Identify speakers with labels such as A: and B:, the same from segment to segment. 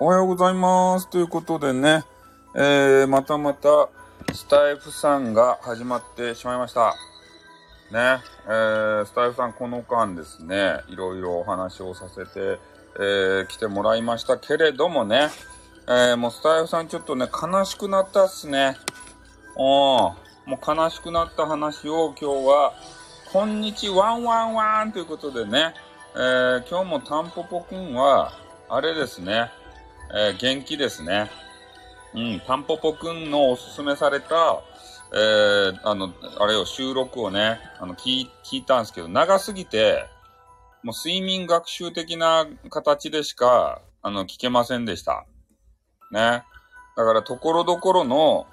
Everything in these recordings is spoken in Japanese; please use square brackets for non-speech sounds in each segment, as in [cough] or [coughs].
A: おはようございます。ということでね、えー、またまた、スタイフさんが始まってしまいました。ね、えー、スタイフさんこの間ですね、いろいろお話をさせて、えー、来てもらいましたけれどもね、えー、もうスタイフさんちょっとね、悲しくなったっすね。おー、もう悲しくなった話を今日は、こんにちワンワンワンということでね、えー、今日もタンポポくんは、あれですね、えー、元気ですね。うん、タンポポくんのおすすめされた、えー、あの、あれを収録をね、あの、聞い、聞いたんですけど、長すぎて、もう睡眠学習的な形でしか、あの、聞けませんでした。ね。だから、ところどころの、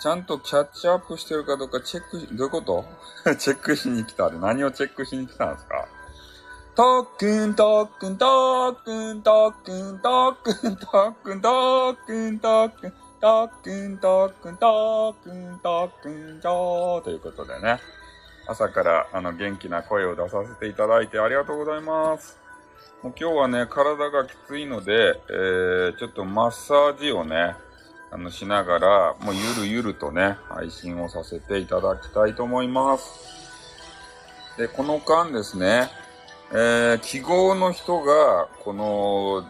A: ちゃんとキャッチアップしてるかどうかチェックし、どういうこと？[laughs] チェックしに来たで何をチェックしに来たんですか？とっくんとっくんとっくんとっくんとっくんとっくんとっくんとっくんとっくんとっくんとっくんとっくんちょということでね。朝からあの元気な声を出させていただいてありがとうございます。もう今日はね、体がきついので、えー、ちょっとマッサージをね、あの、しながら、もうゆるゆるとね、配信をさせていただきたいと思います。で、この間ですね、えー、記号の人が、この、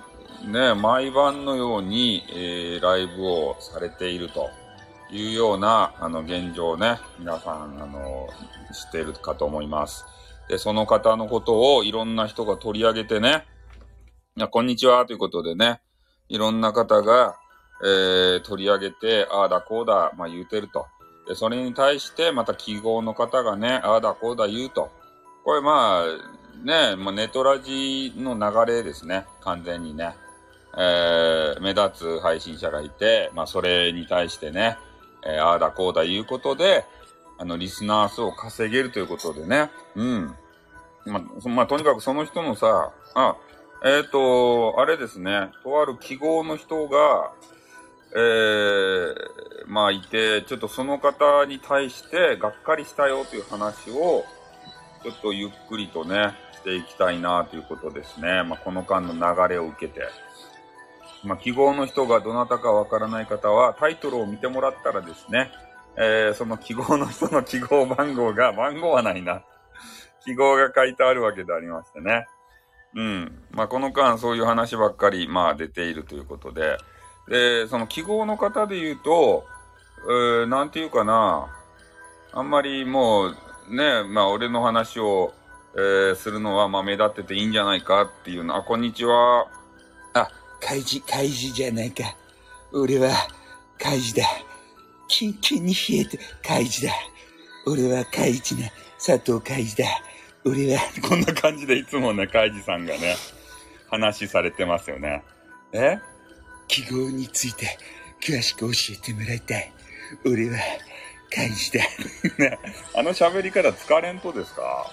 A: ね、毎晩のように、えー、ライブをされているというような、あの、現状をね、皆さん、あの、知っているかと思います。で、その方のことをいろんな人が取り上げてね、いや、こんにちは、ということでね、いろんな方が、えー、取り上げて、ああだこうだ、まあ言うてると。で、それに対して、また記号の方がね、ああだこうだ言うと。これまあ、ね、まあ、ネトラジの流れですね。完全にね。えー、目立つ配信者がいて、まあ、それに対してね、えー、ああだこうだ言うことで、あの、リスナー数を稼げるということでね。うん。まあ、まあ、とにかくその人のさ、あ、えっ、ー、と、あれですね、とある記号の人が、えー、まあいて、ちょっとその方に対してがっかりしたよという話を、ちょっとゆっくりとね、していきたいなということですね。まあこの間の流れを受けて。まあ記号の人がどなたかわからない方は、タイトルを見てもらったらですね、えー、その記号の人の記号番号が、[laughs] 番号はないな。記号が書いてあるわけでありましてね。うん。まあこの間そういう話ばっかり、まあ出ているということで、で、その記号の方で言うと、えー、なんていうかな、あんまりもう、ね、まあ俺の話を、えー、するのはまあ目立ってていいんじゃないかっていうの。あ、こんにちは。
B: あ、怪事、怪事じゃないか。俺は、怪事だ。キンキンに冷えて怪事だ。俺は怪事な佐藤怪事だ。俺は、
A: こんな感じでいつもね、カイジさんがね、話されてますよね。え？
B: 記号について詳しく教えてもらいたい。俺は、怪事だ。[laughs]
A: ね、あの喋り方疲れんとですか？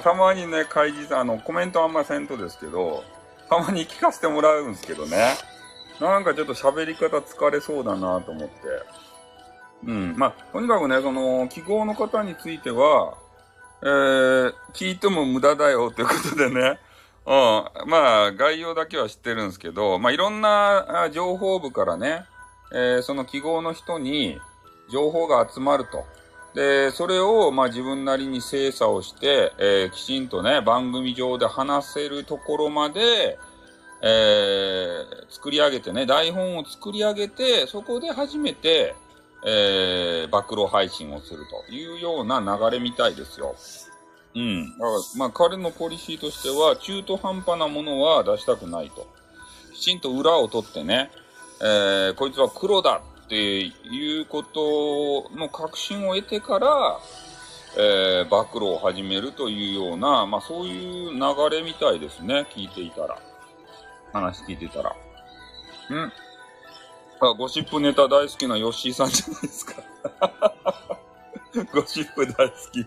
A: たまにね、怪事さん、あの、コメントあんませんとですけど、たまに聞かせてもらうんですけどね。なんかちょっと喋り方疲れそうだなと思って。うん。まあ、とにかくね、その、記号の方については、えー、聞いても無駄だよということでね。うん。まあ、概要だけは知ってるんですけど、まあ、いろんな情報部からね、えー、その記号の人に情報が集まると。で、それを、まあ、自分なりに精査をして、えー、きちんとね、番組上で話せるところまで、えー、作り上げてね、台本を作り上げて、そこで初めて、えー、暴露配信をするというような流れみたいですよ。うん。だから、まあ、彼のポリシーとしては、中途半端なものは出したくないと。きちんと裏を取ってね、えー、こいつは黒だっていうことの確信を得てから、えー、暴露を始めるというような、まあ、そういう流れみたいですね。聞いていたら。話聞いてたら。んあ、ゴシップネタ大好きなヨッシーさんじゃないですか。[laughs] ゴシップ大好き。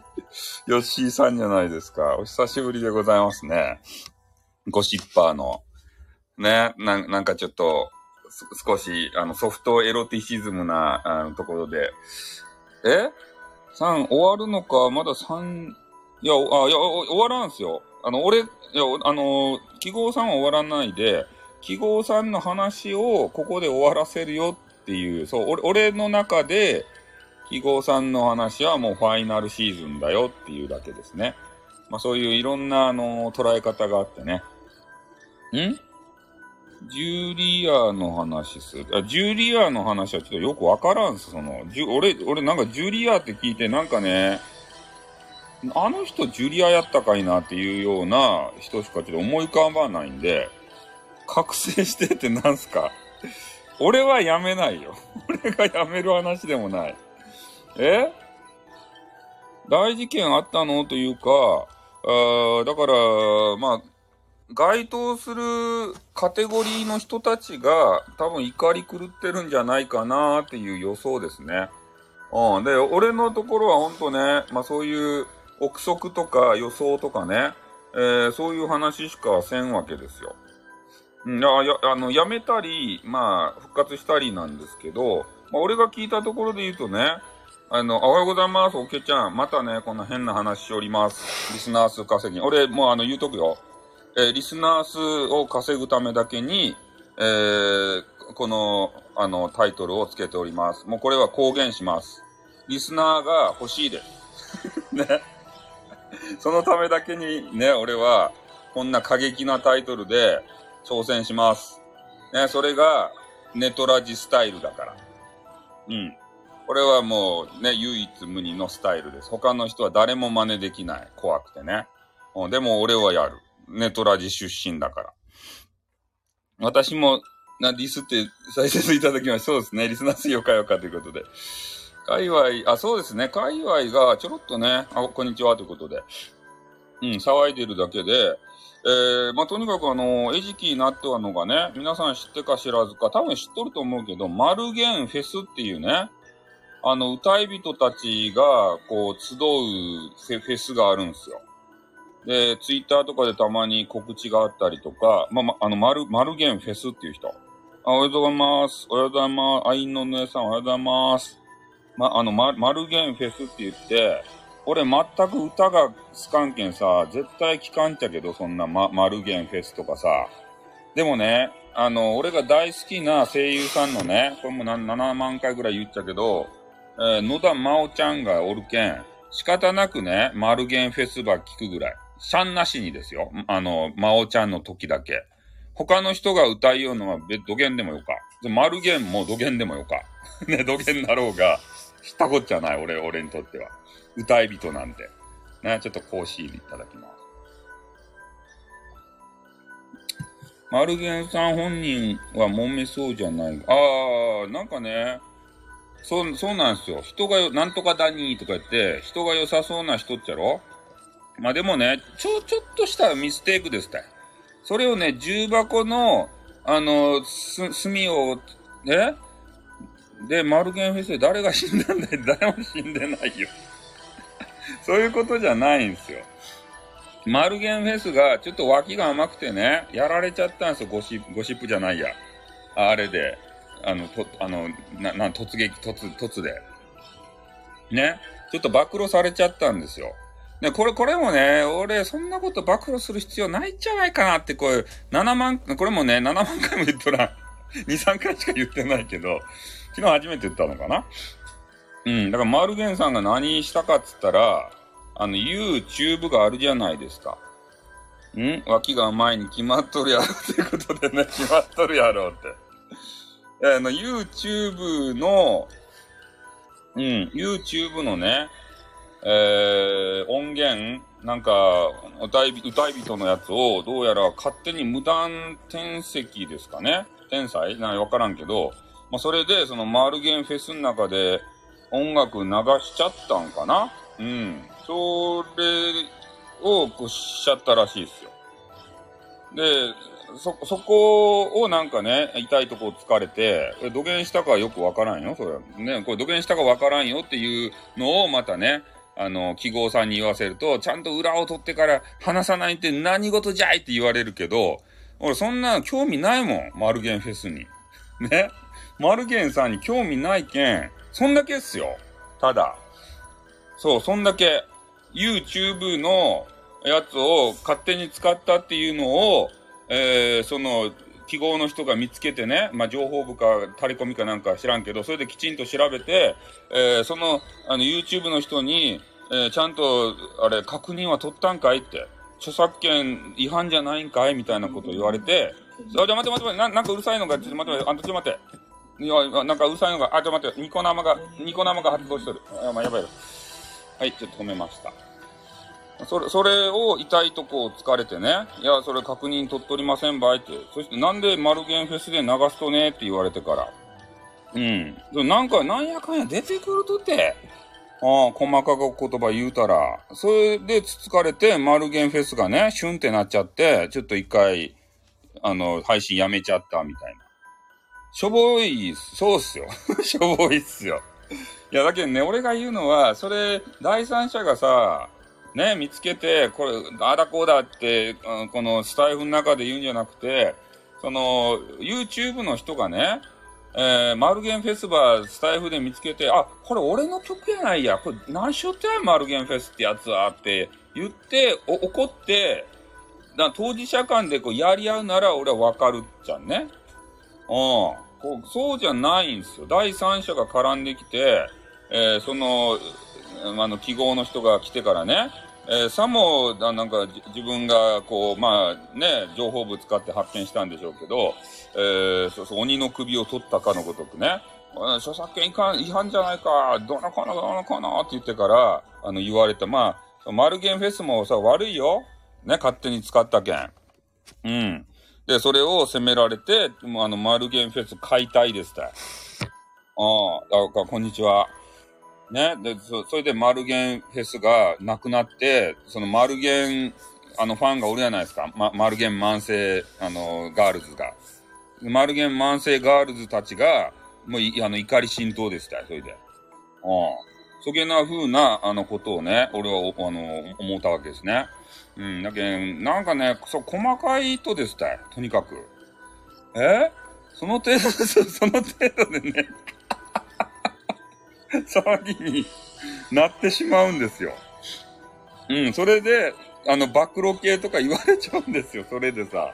A: ヨッシーさんじゃないですか。お久しぶりでございますね。ゴシッパーの。ね、ななんかちょっと、少し、あの、ソフトエロティシズムな、あの、ところで。え ?3 終わるのか？まだ3、いや、あ、いや、終わらんすよ。あの、俺、いや、あの、記号さんは終わらないで、記号さんの話をここで終わらせるよっていう、そう、俺俺の中で、記号さんの話はもうファイナルシーズンだよっていうだけですね。まあそういういろんなあの捉え方があってね。ん？ジュリアの話する。あ、ジュリアの話はちょっとよくわからんす。その、じゅ、俺、俺なんかジュリアって聞いてなんかね、あの人ジュリアやったかいなっていうような人しかちょっと思い浮かばないんで、覚醒してってなんすか？[laughs] 俺はやめないよ。[laughs] 俺がやめる話でもない。え？大事件あったの？というか、あだから、まあ、該当するカテゴリーの人たちが多分怒り狂ってるんじゃないかなっていう予想ですね。うん。で、俺のところはほんとね、まあそういう憶測とか予想とかね、えー、そういう話しかせんわけですよ。ん、や、や、あの、やめたり、まあ、復活したりなんですけど、まあ、俺が聞いたところで言うとね、あの、おはようございます、おけちゃん。またね、こんな変な話しております。リスナー数稼ぎ。俺、もうあの、言うとくよ。えー、リスナー数を稼ぐためだけに、えー、この、あの、タイトルをつけております。もうこれは公言します。リスナーが欲しいです。[laughs] ね。そのためだけにね、俺は、こんな過激なタイトルで挑戦します。ね、それが、ネトラジスタイルだから。うん。これはもうね、唯一無二のスタイルです。他の人は誰も真似できない。怖くてね。うん、でも俺はやる。ネトラジ出身だから。私も、な、ディスって再生いただきました。そうですね。リスナー水曜かよかということで。界隈、あ、そうですね。界隈がちょろっとね、あ、こんにちはということで。うん、騒いでるだけで、えー、まあ、とにかくあの、餌食になってはのがね、皆さん知ってか知らずか、多分知っとると思うけど、マルゲンフェスっていうね、あの、歌い人たちが、こう、集うフェスがあるんですよ。で、ツイッターとかでたまに告知があったりとか、まあ、ま、あの、マル、マルゲンフェスっていう人。あおはようございます。おはようございます。アインの姉さんおはようございます。ま、あの、ま、マルゲンフェスって言って、俺全く歌がつかんけんさ、絶対聞かんちゃけど、そんなま、マルゲンフェスとかさ。でもね、あの、俺が大好きな声優さんのね、これも7万回ぐらい言っちゃけど、えー、野田真央ちゃんがおるけん、仕方なくね、マルゲンフェスば聞くぐらい。シャンなしにですよ。あの、真央ちゃんの時だけ。他の人が歌いようのは土源でもよか。マルゲンも土源でもよか。[laughs] ね、土源だろうが、知ったこっちゃない、俺、俺にとっては。歌い人なんて。ね、ちょっとコーヒーいただきます。マルゲンさん本人は揉めそうじゃない。ああ、なんかね、そう、そうなんですよ。人がよ、なんとかだにとか言って、人が良さそうな人っちゃろ？まあでもね、ちょ、ちょっとしたミステイクですた。それをね、重箱の、あの、す、炭を、ねで、マルゲンフェスで誰が死んだんだよ。誰も死んでないよ。[laughs] そういうことじゃないんですよ。マルゲンフェスがちょっと脇が甘くてね、やられちゃったんですよ。ゴシップ、ゴシップじゃないや。あれで。あの、と、あの、な、な、突撃、突、突で。ね？ちょっと暴露されちゃったんですよ。で、これ、これもね、俺、そんなこと暴露する必要ないんじゃないかなって、こう、7万、これもね、7万回も言っとらん。[laughs] 2、3回しか言ってないけど、昨日初めて言ったのかな？うん。だから、マルゲンさんが何したかっつったら、あの、YouTube があるじゃないですか。ん？脇が前に決まっとるやろっていうことでね、[laughs] 決まっとるやろって。あの、YouTube の、うん、YouTube のね、えー、音源、なんか、歌い、歌い人のやつを、どうやら勝手に無断転籍ですかね天才？なんかわからんけど、まあ、それで、そのマールゲンフェスの中で音楽流しちゃったんかな？うん。それを、こうしちゃったらしいですよ。で、そ、そこをなんかね、痛いとこを疲れて、土下したかよくわからんよ、それは。ね、これ土下したかわからんよっていうのをまたね、あの、記号さんに言わせると、ちゃんと裏を取ってから話さないって何事じゃいって言われるけど、俺そんな興味ないもん、マルゲンフェスに。[laughs] ね。マルゲンさんに興味ないけん、そんだけっすよ。ただ。そう、そんだけ。YouTube のやつを勝手に使ったっていうのを、えー、その、記号の人が見つけてね、まあ、情報部か、タレコミかなんか知らんけど、それできちんと調べて、えー、その、あの、YouTube の人に、えー、ちゃんと、あれ、確認は取ったんかいって、著作権違反じゃないんかいみたいなこと言われて、あ、じゃあ待って待って待って、ななんかうるさいのが、ちょっと待って待って、あんたちょっと待って。いや、なんかうるさいのが、あ、ちょっと待って、ニコ生が、ニコ生が発動してる。あ、まあ、やばいよ。はい、ちょっと止めました。それ、それを痛いとこを疲れてね、いや、それ確認取っとりませんばいって。そしてなんでマルゲンフェスで流すとねって言われてから。うん。なんか、なんやかんや出てくるとって。ああ、細かく言葉言うたら。それでつつかれて、マルゲンフェスがね、シュンってなっちゃって、ちょっと一回、あの、配信やめちゃったみたいな。しょぼい、そうっすよ。[laughs] しょぼいっすよ。いや、だけどね、俺が言うのは、それ、第三者がさ、ね、見つけて、これ、あだこうだって、このスタイフの中で言うんじゃなくて、その、YouTube の人がね、えー、マルゲンフェスバースタイフで見つけて、あ、これ俺の曲やないや、これ何しよってやマルゲンフェスってやつはって言って、怒って、だ当事者間でこうやり合うなら俺はわかるじゃんね。うん。こうそうじゃないんですよ。第三者が絡んできて、えー、その、あの、記号の人が来てからね、えー、さも、なんか、自分が、こう、まあ、ね、情報部使って発見したんでしょうけど、えー、そうそう、鬼の首を取ったかのごとくね、著作権違反じゃないか、どのかな、どのかなって言ってから、あの、言われた。まあ、マルゲンフェスもさ、悪いよ。ね、勝手に使ったけん。うん。で、それを責められて、あの、マルゲンフェス解体ですって。ああ、だから、こんにちは。ね。で、そそれでマルゲンフェスがなくなって、そのマルゲン、あの、ファンがおるじゃないですか。ま、マルゲン慢性、あの、ガールズが。マルゲン慢性ガールズたちが、もうい、あの、怒り浸透でしたよ、それで。うん。そげな風な、あの、ことをね、俺は、あの、思ったわけですね。うん、だけん、なんかね、そう、細かいとですたい、とにかく。え？その程度、[laughs] その程度でね [laughs] 騒ぎになってしまうんですよ。うん、それで、あの、暴露系とか言われちゃうんですよ、それでさ。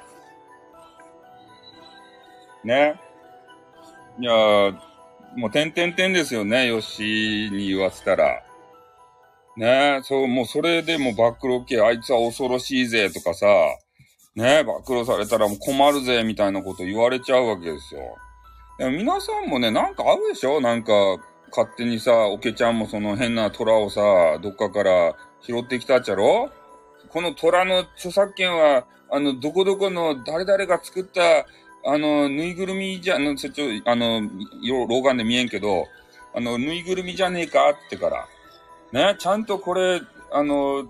A: ね。いやー、もう、てんてんてんですよね、よしに言わせたら。ねそう、もうそれでも暴露系、あいつは恐ろしいぜとかさ、ね暴露されたらもう困るぜみたいなこと言われちゃうわけですよ。でも皆さんもね、なんかあるでしょ？なんか、勝手にさ、おけちゃんもその変な虎をさ、どっかから拾ってきたっちゃろ？この虎の著作権は、あの、どこどこの誰々が作った、あの、ぬいぐるみじゃ、あの、ちょ、あの、老眼で見えんけど、あの、ぬいぐるみじゃねえかってから。ね、ちゃんとこれ、あの、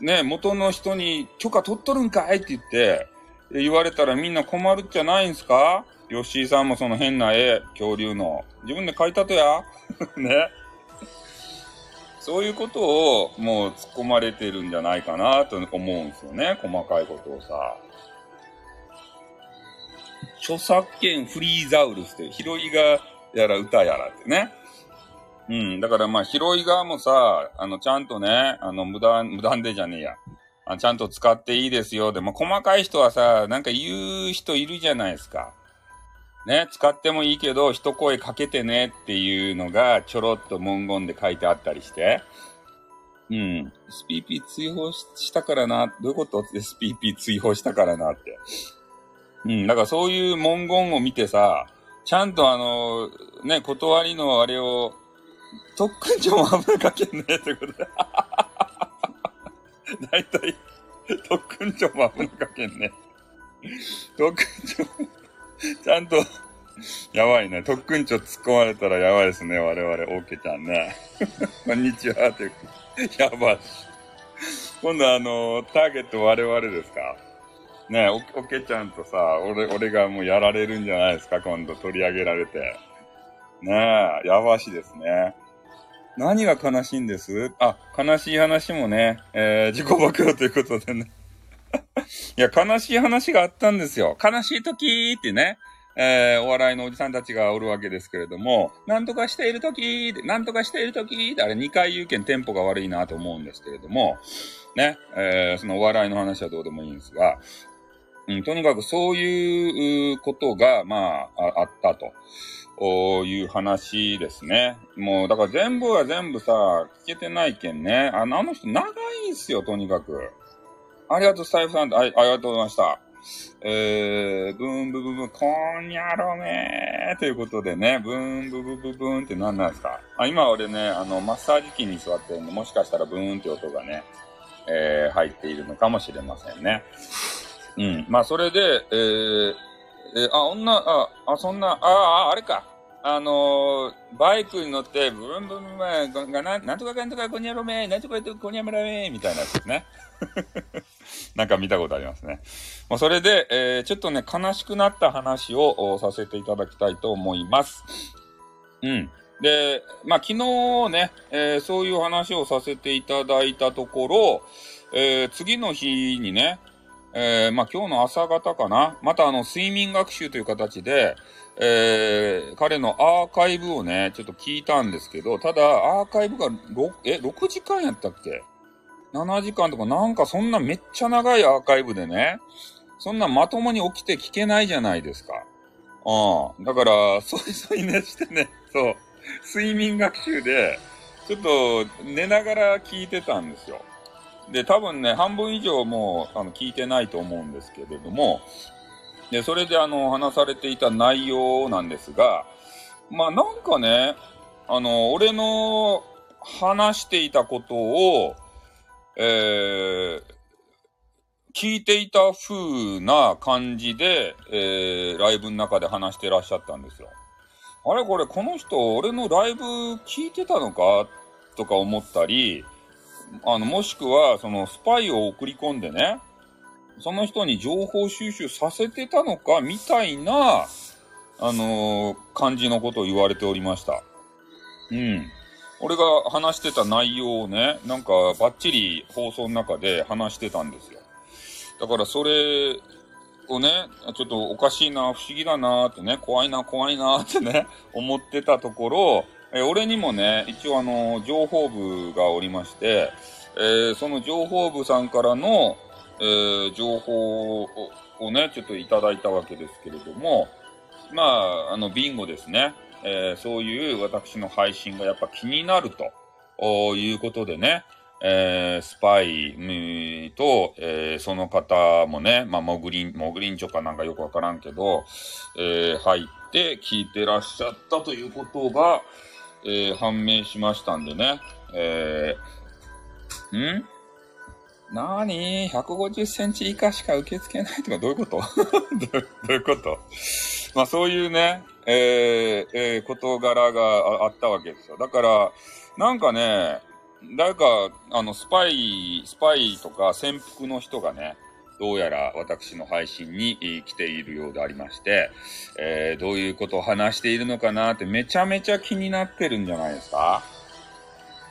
A: ね、元の人に許可取っとるんかいって言って、言われたらみんな困るんじゃないんすか？吉井さんもその変な絵、恐竜の。自分で描いたとや [laughs] ね。そういうことをもう突っ込まれてるんじゃないかなと思うんですよね。細かいことをさ。著作権フリーザウルスって、ヒロイがやら歌やらってね。うん。だからまあ、ヒロイ側もさ、あの、ちゃんとね、あの、無断、無断でじゃねえや。あちゃんと使っていいですよ。でも、細かい人はさ、なんか言う人いるじゃないですか。ね、使ってもいいけど、一声かけてねっていうのが、ちょろっと文言で書いてあったりして。うん。SPP 追放したからな。どういうこと ?SPP 追放したからなって。うん。だからそういう文言を見てさ、ちゃんとあの、ね、断りのあれを、[laughs] 特訓長も危なかけんねってことで。だいたい、特訓長も危なかけんね。特訓長 [laughs] ちゃんと、やばいね。特訓長突っ込まれたらやばいですね。我々、オーケーちゃんね。[laughs] こんにちは。って、やばい。今度あの、ターゲット我々ですか？ねお、おけちゃんとさ、俺、俺がもうやられるんじゃないですか？今度取り上げられて。ねえ、やばしですね。何が悲しいんです？あ、悲しい話もね、えー、自己暴露ということでね。いや、悲しい話があったんですよ。悲しい時ってね、えー、お笑いのおじさんたちがおるわけですけれども、なんとかしている時なんとかしている時あれ2回言うけんテンポが悪いなと思うんですけれども、ね、えー、そのお笑いの話はどうでもいいんですが、うん、とにかくそういうことが、まあ、あったと。いう話ですね。もう、だから全部は全部さ、聞けてないけんね。あの人長いんすよ、とにかく。ありがとう、スタイフさん。はい、ありがとうございました。えー、ブンブブブ、こんにゃろめーということでね、ブンブブブブンって何なんですか？あ、今俺ね、あの、マッサージ機に座ってるんで、もしかしたらブーンって音がね、えー、入っているのかもしれませんね。うん。まあ、それで、えー、えー、あ、女、あ、あ、そんな、あ、あ、あれか。あのー、バイクに乗って、ブンブンブン、がな、んとかかんとかこにゃろめー、なんとかこにゃめらめ、みたいなやつですね。なんか見たことありますね。まあ、それで、えー、ちょっとね、悲しくなった話をさせていただきたいと思います。うん。で、まあ、昨日ね、えー、そういう話をさせていただいたところ、えー、次の日にね、えー、まあ、今日の朝方かな。またあの、睡眠学習という形で、えー、彼のアーカイブをね、ちょっと聞いたんですけど、ただ、アーカイブが6、え、6時間やったっけ？?7 時間とか、なんかそんなめっちゃ長いアーカイブでね、そんなまともに起きて聞けないじゃないですか。ああ。だから、そいそいねしてね、そう、睡眠学習で、ちょっと寝ながら聞いてたんですよ。で、多分ね、半分以上もう、あの、聞いてないと思うんですけれども、で、それであの、話されていた内容なんですが、まあなんかね、あの、俺の話していたことを、えー、聞いていた風な感じで、えー、ライブの中で話してらっしゃったんですよ。あれこれ、この人、俺のライブ聞いてたのかとか思ったり、あの、もしくは、そのスパイを送り込んでね、その人に情報収集させてたのか、みたいな、あのー、感じのことを言われておりました。うん。俺が話してた内容をね、なんかバッチリ放送の中で話してたんですよ。だからそれをね、ちょっとおかしいな、不思議だなーってね、怖いな、怖いなーってね、思ってたところ、え俺にもね、一応あの、情報部がおりまして、えー、その情報部さんからの、えー、情報をね、ちょっといただいたわけですけれども、まあ、あの、ビンゴですね。えー、そういう私の配信がやっぱ気になるということでね、えー、スパイと、えー、その方もね、まあ、モグリン、モグリンチョかなんかよくわからんけど、えー、入って聞いてらっしゃったということが、え、判明しましたんでね、え、ん？なーに ?150 センチ以下しか受け付けないとかどういうこと？[laughs] どういうこと？まあそういうね、えー、えー、事柄があったわけですよ。だから、なんかね、誰か、あの、スパイ、スパイとか潜伏の人がね、どうやら私の配信に来ているようでありまして、えー、どういうことを話しているのかなってめちゃめちゃ気になってるんじゃないですか？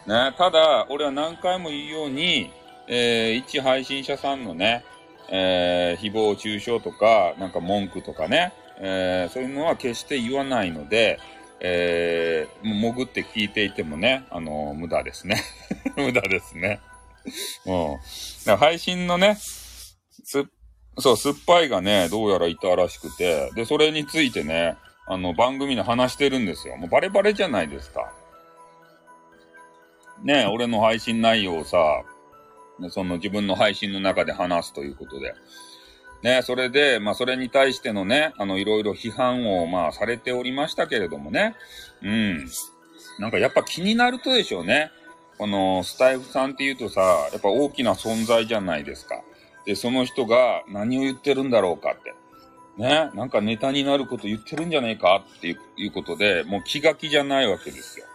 A: ね、ただ、俺は何回も言うように、えー、一配信者さんのね、えー、誹謗中傷とか、なんか文句とかね、えー、そういうのは決して言わないので、えー、潜って聞いていてもね、あのー、無駄ですね。[laughs] 無駄ですね。うん。配信のね、す、そう、酸っぱいがね、どうやらいたらしくて、で、それについてね、あの、番組で話してるんですよ。もうバレバレじゃないですか。ね俺の配信内容をさ、その自分の配信の中で話すということで。ね、それで、まあ、それに対してのね、あの、いろいろ批判を、まあ、されておりましたけれどもね。うん。なんかやっぱ気になるとでしょうね。この、スタイフさんって言うとさ、やっぱ大きな存在じゃないですか。で、その人が何を言ってるんだろうかって。ね、なんかネタになること言ってるんじゃねえかっていうことで、もう気が気じゃないわけですよ。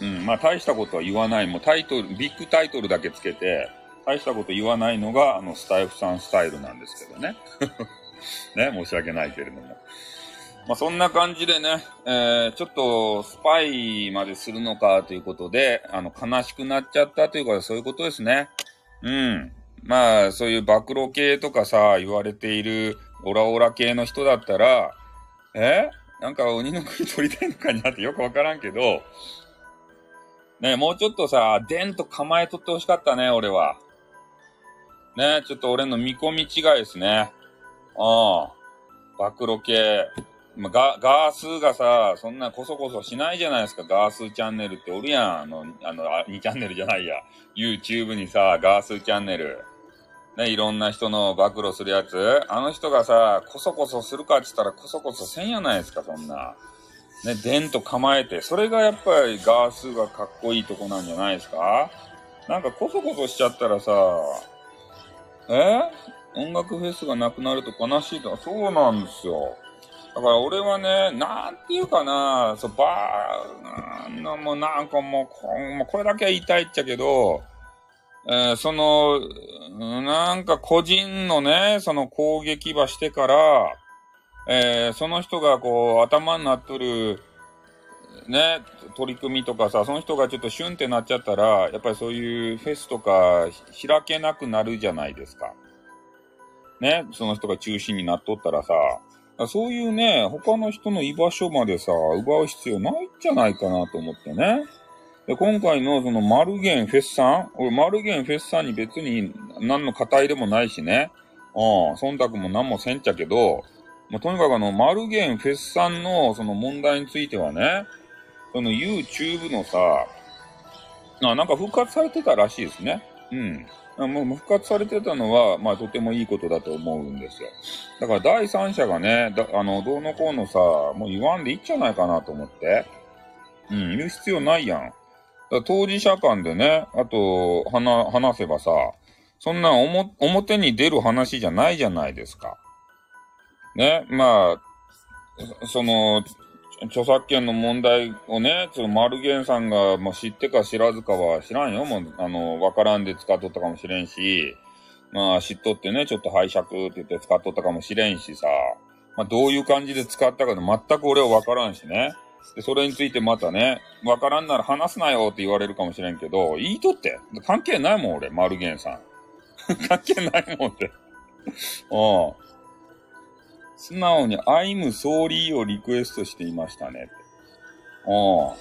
A: うん、まあ大したことは言わない。もうタイトル、ビッグタイトルだけつけて、大したこと言わないのが、あの、スタイフさんスタイルなんですけどね。[laughs] ね、申し訳ないけれども。まあそんな感じでね、えー、ちょっとスパイまでするのかということで、あの、悲しくなっちゃったというか、そういうことですね。うん。まあ、そういう暴露系とかさ、言われているオラオラ系の人だったら、え？なんか鬼の国取りたいのかになってよくわからんけど、ねもうちょっとさ、でんと構えとってほしかったね、俺は。ねちょっと俺の見込み違いですね。ああ、暴露系。ま、ガ、ガースーがさ、そんなこそこそしないじゃないですか。ガースーチャンネルっておるやん。あの、あの、2チャンネルじゃないや。YouTube にさ、ガースーチャンネル。ね、いろんな人の暴露するやつ。あの人がさ、こそこそするかって言ったらこそこそせんやないですか、そんな。ね、でんと構えて。それがやっぱりガースがかっこいいとこなんじゃないですか？なんかこそこそしちゃったらさ、え？音楽フェスがなくなると悲しいとか。そうなんですよ。だから俺はね、なんていうかな、そう、ばー、なもうなんかもうこ、れだけは言いたいっちゃけど、えー、その、なんか個人のね、その攻撃はしてから、えー、その人がこう頭になっとる、ね、取り組みとかさ、その人がちょっとシュンってなっちゃったら、やっぱりそういうフェスとか開けなくなるじゃないですか。ね、その人が中心になっとったらさ、そういうね、他の人の居場所までさ、奪う必要ないんじゃないかなと思ってね。で、今回のそのマルゲンフェスさん俺マルゲンフェスさんに別に何の肩入れもないしね。うん、忖度も何もせんちゃけど、まあ、とにかくあの、マルゲンフェスさんのその問題についてはね、その YouTube のさ、なんか復活されてたらしいですね。うん。もう復活されてたのは、まあとてもいいことだと思うんですよ。だから第三者がね、だあの、どうのこうのさ、もう言わんでいいんじゃないかなと思って。うん、言う必要ないやん。だ当事者間でね、あと、話、話せばさ、そんな表に出る話じゃないじゃないですか。ね、まあ、その、著作権の問題をね、そのマルゲンさんが、まあ、知ってか知らずかは知らんよ。もう、あの、わからんで使っとったかもしれんし、まあ、知っとってね、ちょっと拝借って言って使っとったかもしれんしさ、まあ、どういう感じで使ったかで全く俺はわからんしね。で、それについてまたね、わからんなら話すなよって言われるかもしれんけど、言いとって。関係ないもん、俺、マルゲンさん。関係ないもんって。[laughs] うん。素直に I'm sorry をリクエストしていましたね。うん。あ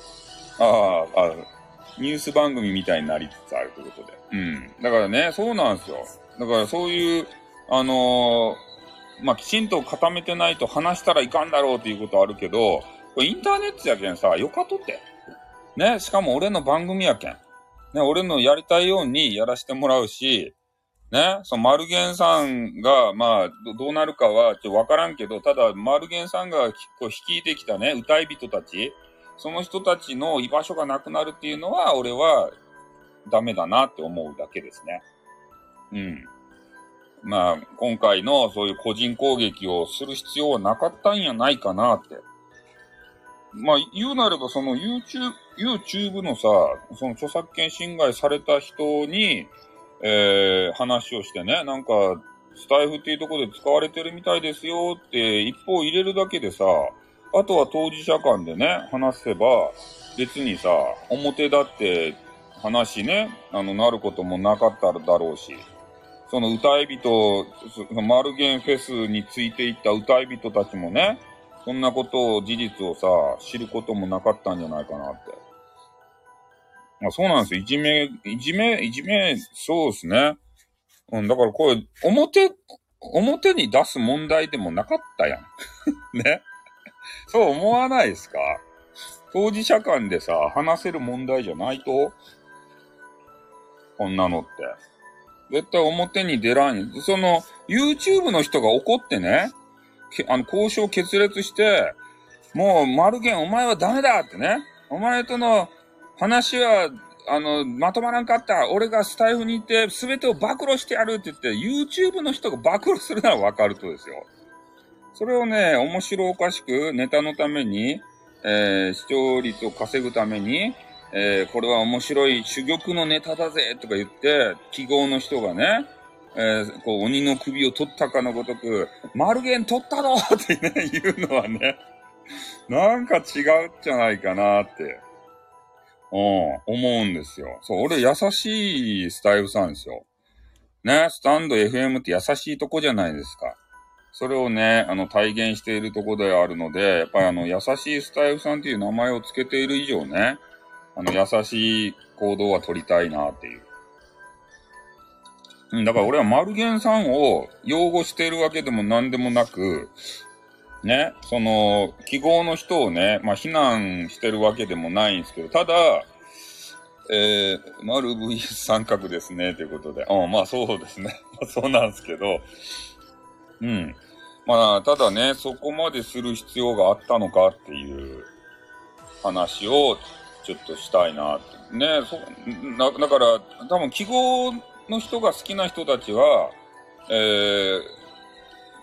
A: あ、あニュース番組みたいになりつつあるということで。うん。だからね、そうなんですよ。だからそういう、あのー、まあ、きちんと固めてないと話したらいかんだろうっていうことあるけど、これインターネットやけんさ、よかとって。ね、しかも俺の番組やけん。ね、俺のやりたいようにやらせてもらうし、ね、そのマルゲンさんが、まあど、うなるかはちょっとわからんけど、ただ、マルゲンさんがこう率いてきたね、歌い人たち、その人たちの居場所がなくなるっていうのは、俺はダメだなって思うだけですね。うん。まあ、今回のそういう個人攻撃をする必要はなかったんやないかなって。まあ、言うなれば、その YouTube、YouTube のさ、その著作権侵害された人に、えー、話をしてね、なんか、スタイフっていうところで使われてるみたいですよって一方入れるだけでさ、あとは当事者間でね、話せば、別にさ、表だって話ね、あの、なることもなかっただろうし、その歌い人、マルゲンフェスについていった歌い人たちもね、そんなことを、事実をさ、知ることもなかったんじゃないかなって。あそうなんですよ。いじめ、いじめ、いじめ、そうですね。うん、だからこれ、表、表に出す問題でもなかったやん。[laughs] ね。そう思わないですか？当事者間でさ、話せる問題じゃないと？こんなのって。絶対表に出らん。その、YouTube の人が怒ってね、あの、交渉決裂して、もう、マルゲンお前はダメだってね。お前との話は、あの、まとまらんかった。俺がスタイフに行って全てを暴露してやるって言って、YouTube の人が暴露するならわかるとですよ。それをね、面白おかしくネタのために、えー、視聴率を稼ぐために、えー、これは面白い珠玉のネタだぜとか言って、記号の人がね、えー、こう、鬼の首を取ったかのごとく、マルゲン取ったぞってね、言うのはね、なんか違うじゃないかなって。うん、思うんですよ。そう、俺優しいスタイルさんですよ。ね、スタンド FM って優しいとこじゃないですか。それをね、あの、体現しているとこであるので、やっぱりあの、優しいスタイルさんっていう名前を付けている以上ね、あの、優しい行動は取りたいなっていう。うん、だから俺はマルゲンさんを擁護してるわけでも何でもなく、ね、その、記号の人をね、まあ、非難してるわけでもないんですけど、ただ、えー、丸 V 三角ですね、ということで。うん、まあそうですね。[laughs] そうなんですけど、うん。まあ、ただね、そこまでする必要があったのかっていう話をちょっとしたいなって。ね、そ、だだから、多分記号の人が好きな人たちは、えー、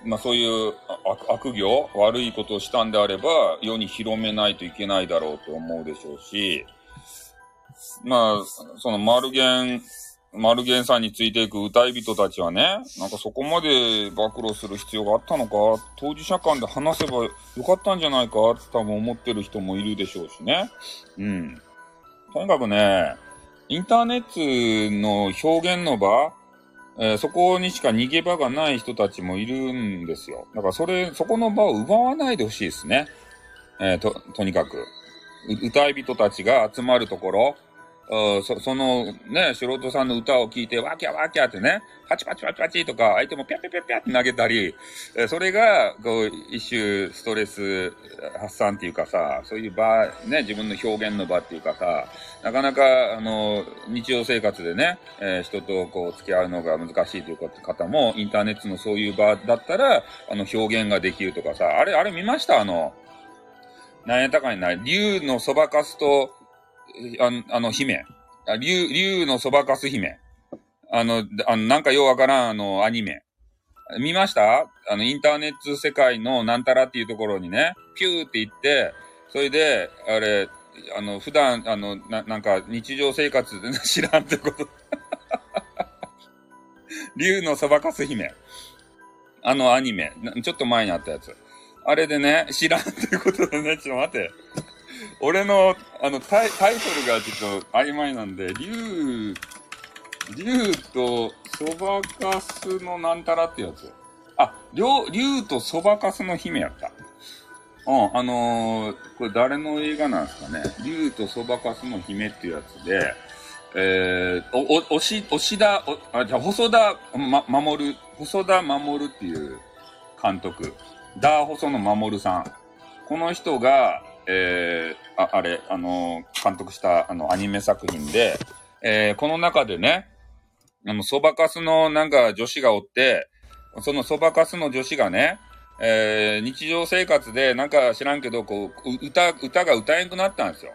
A: まあそういう悪行、悪いことをしたんであれば、世に広めないといけないだろうと思うでしょうし、まあ、そのマルゲン、マルゲンさんについていく歌い人たちはね、なんかそこまで暴露する必要があったのか、当事者間で話せばよかったんじゃないかって多分思ってる人もいるでしょうしね。うん。とにかくね、インターネットの表現の場、えー、そこにしか逃げ場がない人たちもいるんですよ。だからそれ、そこの場を奪わないでほしいですね。えー、と、とにかく。歌い人たちが集まるところ、そそのね、素人さんの歌を聴いて、ワキャワキャってね、パチパチパチパチとか、相手もピャピャピャピャって投げたり、それが、こう、一種ストレス発散っていうかさ、そういう場、ね、自分の表現の場っていうかさ、なかなか、あの、日常生活でね、えー、人とこう、付き合うのが難しいという方も、インターネットのそういう場だったら、あの、表現ができるとかさ、あれ、あれ見ました？あの、なんやったかにな、竜のそばかすと、あの、姫。竜、竜のそばかす姫。あの、あの、なんかようわからん、あの、アニメ。見ました？あの、インターネット世界のなんたらっていうところにね、ピューって行って、それで、あれ、あの、普段、あの、な、なんか日常生活で知らんってこと。[laughs] 竜のそばかす姫。あのアニメ。ちょっと前にあったやつ。あれでね、知らんってことでね、ちょっと待って。俺の、あのタイ、タイトルがちょっと曖昧なんで、竜、竜とそばかすのなんたらってやつ。あ、竜とそばかすの姫やった。うん、あのー、これ誰の映画なんですかね。竜とそばかすの姫っていうやつで、えー、お、お、おし、押田、お、あ、じゃ細田、ま、守る、細田守るっていう監督。ダー細の守さん。この人が、えー、あ、あれ、あのー、監督したあのアニメ作品で、えー、この中でね、あの、そばかすのなんか女子がおって、そのそばかすの女子がね、えー、日常生活でなんか知らんけど、こう、歌、歌が歌えんくなったんですよ。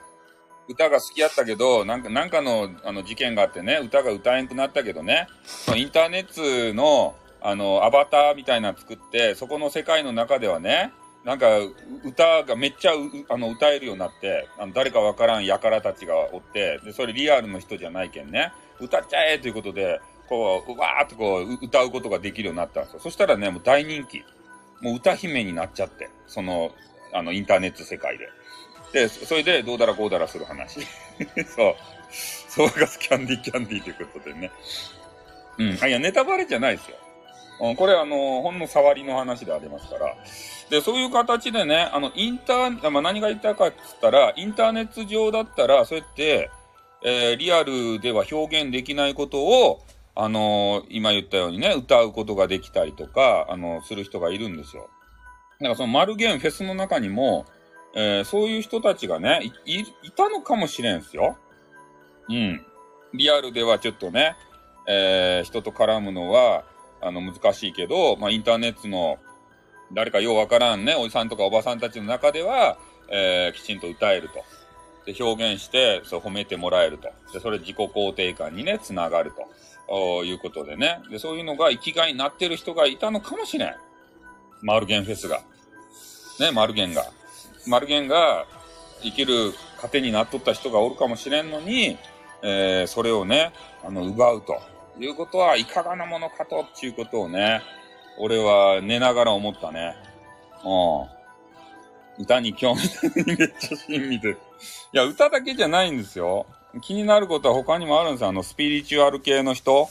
A: 歌が好きやったけど、なんか、なんかの、あの、事件があってね、歌が歌えんくなったけどね、インターネットの、あの、アバターみたいな作って、そこの世界の中ではね、なんか、歌がめっちゃあの歌えるようになって、あの誰かわからん輩たちがおって、で、それリアルの人じゃないけんね、歌っちゃえということで、こう、うわーっとこう、歌うことができるようになったんですよ。そしたらね、もう大人気。もう歌姫になっちゃって、その、あの、インターネット世界で。で、それで、どうだらこうだらする話。[laughs] そう。そうがスキャンディキャンディということでね。うん。あ、いや、ネタバレじゃないですよ。うん、これあの、ほんの触りの話でありますから。で、そういう形でね、あの、インター、まあ、何が言ったかって言ったら、インターネット上だったら、そうやって、えー、リアルでは表現できないことを、あのー、今言ったようにね、歌うことができたりとか、あのー、する人がいるんですよ。だからそのマルゲンフェスの中にも、えー、そういう人たちがねい、いたのかもしれんすよ。うん。リアルではちょっとね、えー、人と絡むのは、あの、難しいけど、まあ、インターネットの、誰かようわからんね、おじさんとかおばさんたちの中では、えー、きちんと歌えると。で、表現して、そう、褒めてもらえると。で、それ自己肯定感にね、つながると。おいうことでね。で、そういうのが生きがいになってる人がいたのかもしれん。マルゲンフェスが。ね、マルゲンが。マルゲンが生きる糧になっとった人がおるかもしれんのに、えー、それをね、あの、奪うと。いうことはいかがなものかとっていうことをね、俺は寝ながら思ったね。うん。歌に興味ないめっちゃ親身で。いや、歌だけじゃないんですよ。気になることは他にもあるんですよ。あの、スピリチュアル系の人。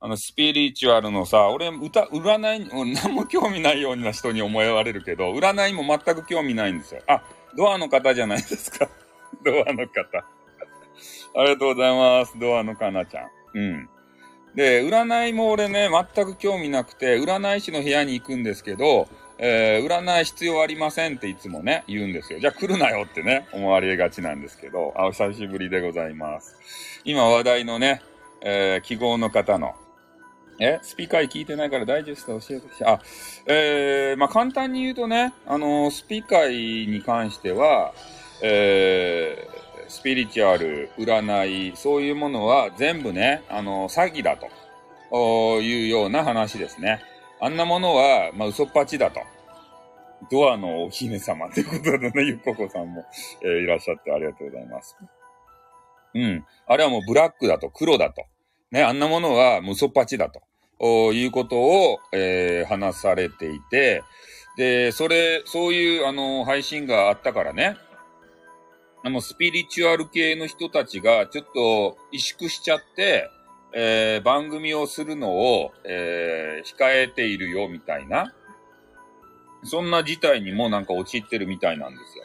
A: あの、スピリチュアルのさ、俺、歌、占い、何も興味ないような人に思われるけど、占いも全く興味ないんですよ。あ、ドアの方じゃないですか。[laughs] ドアの方。ありがとうございます。ドアのかなちゃん。うん。で、占いも俺ね、全く興味なくて、占い師の部屋に行くんですけど、えー、占い必要ありませんっていつもね、言うんですよ。じゃあ来るなよってね、思われがちなんですけど、あ、お久しぶりでございます。今話題のね、えー、記号の方の、えスピーカー聞いてないからダイジェスト教えてし。あ、えー、まあ、簡単に言うとね、あのー、スピーカーに関しては、えー、スピリチュアル、占い、そういうものは全部ね、あの、詐欺だというような話ですね。あんなものは、まあ、嘘っぱちだと。ドアのお姫様ということでね、[laughs] ゆっここさんも、えー、いらっしゃってありがとうございます。うん。あれはもうブラックだと、黒だと。ね、あんなものは嘘っぱちだと。いうことを、えー、話されていて、で、それ、そういう、あの、配信があったからね、あの、スピリチュアル系の人たちが、ちょっと、萎縮しちゃって、えー、番組をするのを、えー、控えているよ、みたいな、そんな事態にもなんか陥ってるみたいなんですよ。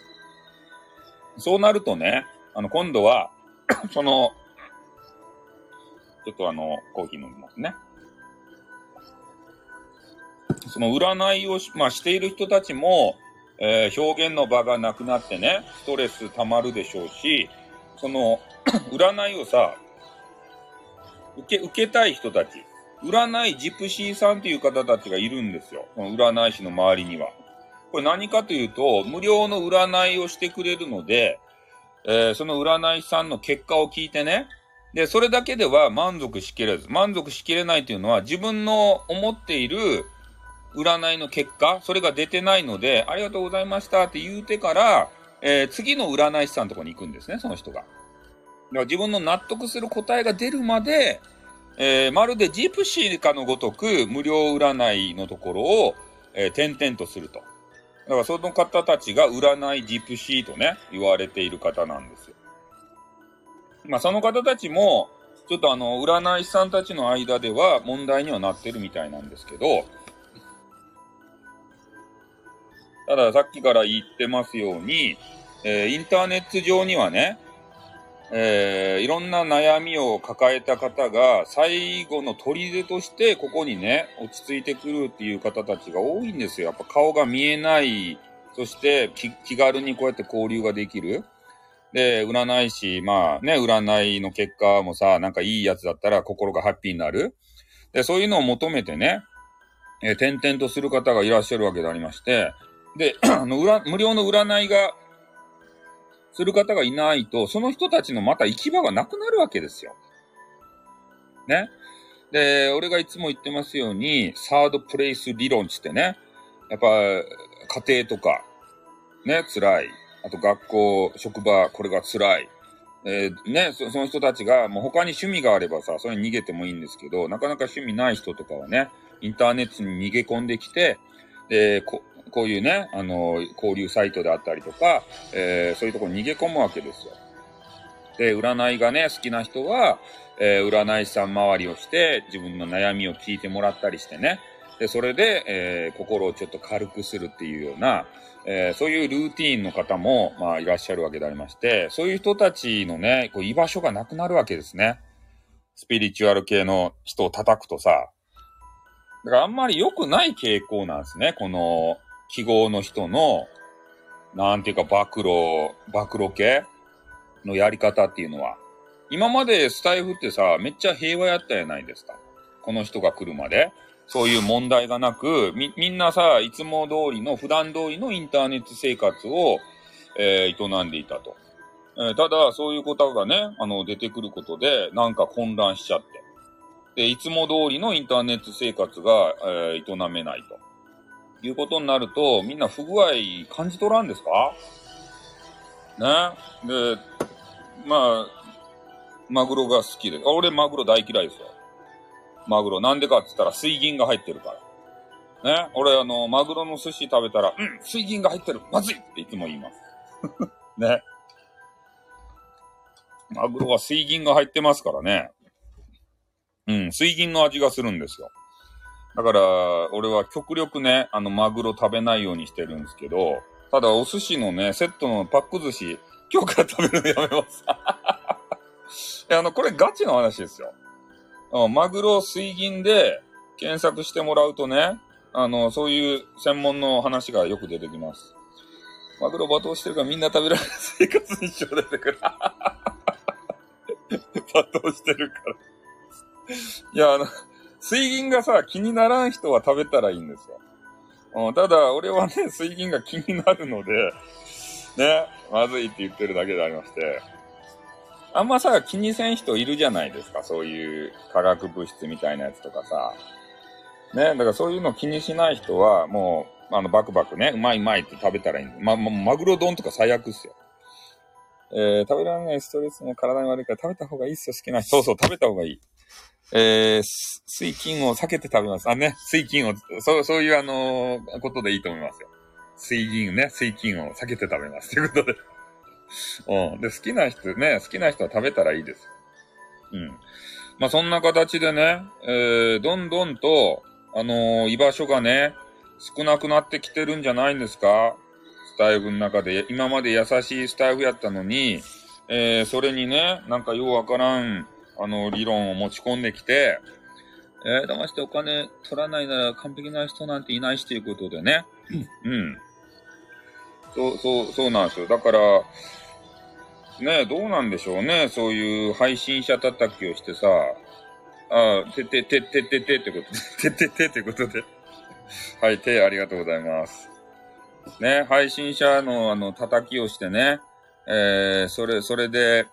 A: そうなるとね、あの、今度は [coughs] その、ちょっとあの、コーヒー飲みますね。その占いをし,、まあ、している人たちも、えー、表現の場がなくなってね、ストレス溜まるでしょうし、その、[clears throat] 占いをさ、受け、受けたい人たち、占いジプシーさんっていう方たちがいるんですよ。この占い師の周りには。これ何かというと、無料の占いをしてくれるので、えー、その占い師さんの結果を聞いてね、で、それだけでは満足しきれず、満足しきれないというのは自分の思っている占いの結果、それが出てないので、ありがとうございましたって言うてから、えー、次の占い師さんのとこに行くんですね、その人が。だから自分の納得する答えが出るまで、えー、まるでジプシーかのごとく無料占いのところを、えー、点々とすると。だからその方たちが占いジプシーとね、言われている方なんですよ。まあその方たちも、ちょっとあの、占い師さんたちの間では問題にはなってるみたいなんですけど、たださっきから言ってますように、えー、インターネット上にはね、えー、いろんな悩みを抱えた方が最後の砦としてここにね、落ち着いてくるっていう方たちが多いんですよ。やっぱ顔が見えない、そして気軽にこうやって交流ができる。で、占い師、まあね、占いの結果もさ、なんかいいやつだったら心がハッピーになる。で、そういうのを求めてね、えー、転々とする方がいらっしゃるわけでありまして、で、[clears throat] あの、裏、無料の占いが、する方がいないと、その人たちのまた行き場がなくなるわけですよ。ね。で、俺がいつも言ってますように、サードプレイス理論つってね、やっぱ、家庭とか、ね、辛い。あと学校、職場、これが辛い。えー、ねそ、その人たちが、もう他に趣味があればさ、それに逃げてもいいんですけど、なかなか趣味ない人とかはね、インターネットに逃げ込んできて、で、ここういうね、あの、交流サイトであったりとか、えー、そういうとこに逃げ込むわけですよ。で、占いがね、好きな人は、えー、占い師さん周りをして、自分の悩みを聞いてもらったりしてね。で、それで、えー、心をちょっと軽くするっていうような、えー、そういうルーティーンの方も、まあ、いらっしゃるわけでありまして、そういう人たちのね、こう居場所がなくなるわけですね。スピリチュアル系の人を叩くとさ。だからあんまり良くない傾向なんですね。この、記号の人の、なんていうか、暴露、暴露系のやり方っていうのは。今までスタイフってさ、めっちゃ平和やったやないですか。この人が来るまで。そういう問題がなく、み、みんなさ、いつも通りの、普段通りのインターネット生活を、えー、営んでいたと。えー、ただ、そういうことがね、あの、出てくることで、なんか混乱しちゃって。で、いつも通りのインターネット生活が、えー、営めないと。いうことになると、みんな不具合感じ取らんですか？ね？で、まあ、マグロが好きで、俺マグロ大嫌いですよ。マグロ。なんでかって言ったら水銀が入ってるから。ね？俺あの、マグロの寿司食べたら、うん、水銀が入ってる。まずいっていつも言います。[laughs] ね？マグロは水銀が入ってますからね。うん、水銀の味がするんですよ。だから、俺は極力ね、あの、マグロ食べないようにしてるんですけど、ただお寿司のね、セットのパック寿司、今日から食べるのやめます。[laughs] いや、あの、これガチの話ですよ。マグロ水銀で検索してもらうとね、あの、そういう専門の話がよく出てきます。マグロ罵倒してるからみんな食べられる生活に一緒出てくる。[laughs] 罵倒してるから。いや、あの、水銀がさ、気にならん人は食べたらいいんですよ。うん、ただ、俺はね、[laughs] 水銀が気になるので、ね、まずいって言ってるだけでありまして。あんまさ、気にせん人いるじゃないですか。そういう化学物質みたいなやつとかさ。ね、だからそういうの気にしない人は、もう、あの、バクバクね、うまいうまいって食べたらいいま、ま、マグロ丼とか最悪っすよ。えー、食べられないストレスも体に悪いから食べた方がいいっすよ、好きな人。そうそう、食べた方がいい。えー、水菌を避けて食べます。あ、ね、水菌を、そう、そういうあのー、ことでいいと思いますよ。水銀ね、水菌を避けて食べます。ということで。うん。で、好きな人ね、好きな人は食べたらいいです。うん。まあ、そんな形でね、えー、どんどんと、あのー、居場所がね、少なくなってきてるんじゃないんですか？スタイフの中で。今まで優しいスタイフやったのに、えー、それにね、なんかようわからん、あの、理論を持ち込んできて、えー、騙してお金取らないなら完璧な人なんていないしということでね。うん。そう、そう、そうなんですよ。だから、ねどうなんでしょうね。そういう配信者叩きをしてさ、ああ、ててててててってことで、[laughs] てててってことで。はい、手ありがとうございます。ね、配信者のあの、叩きをしてね、えー、それ、それで、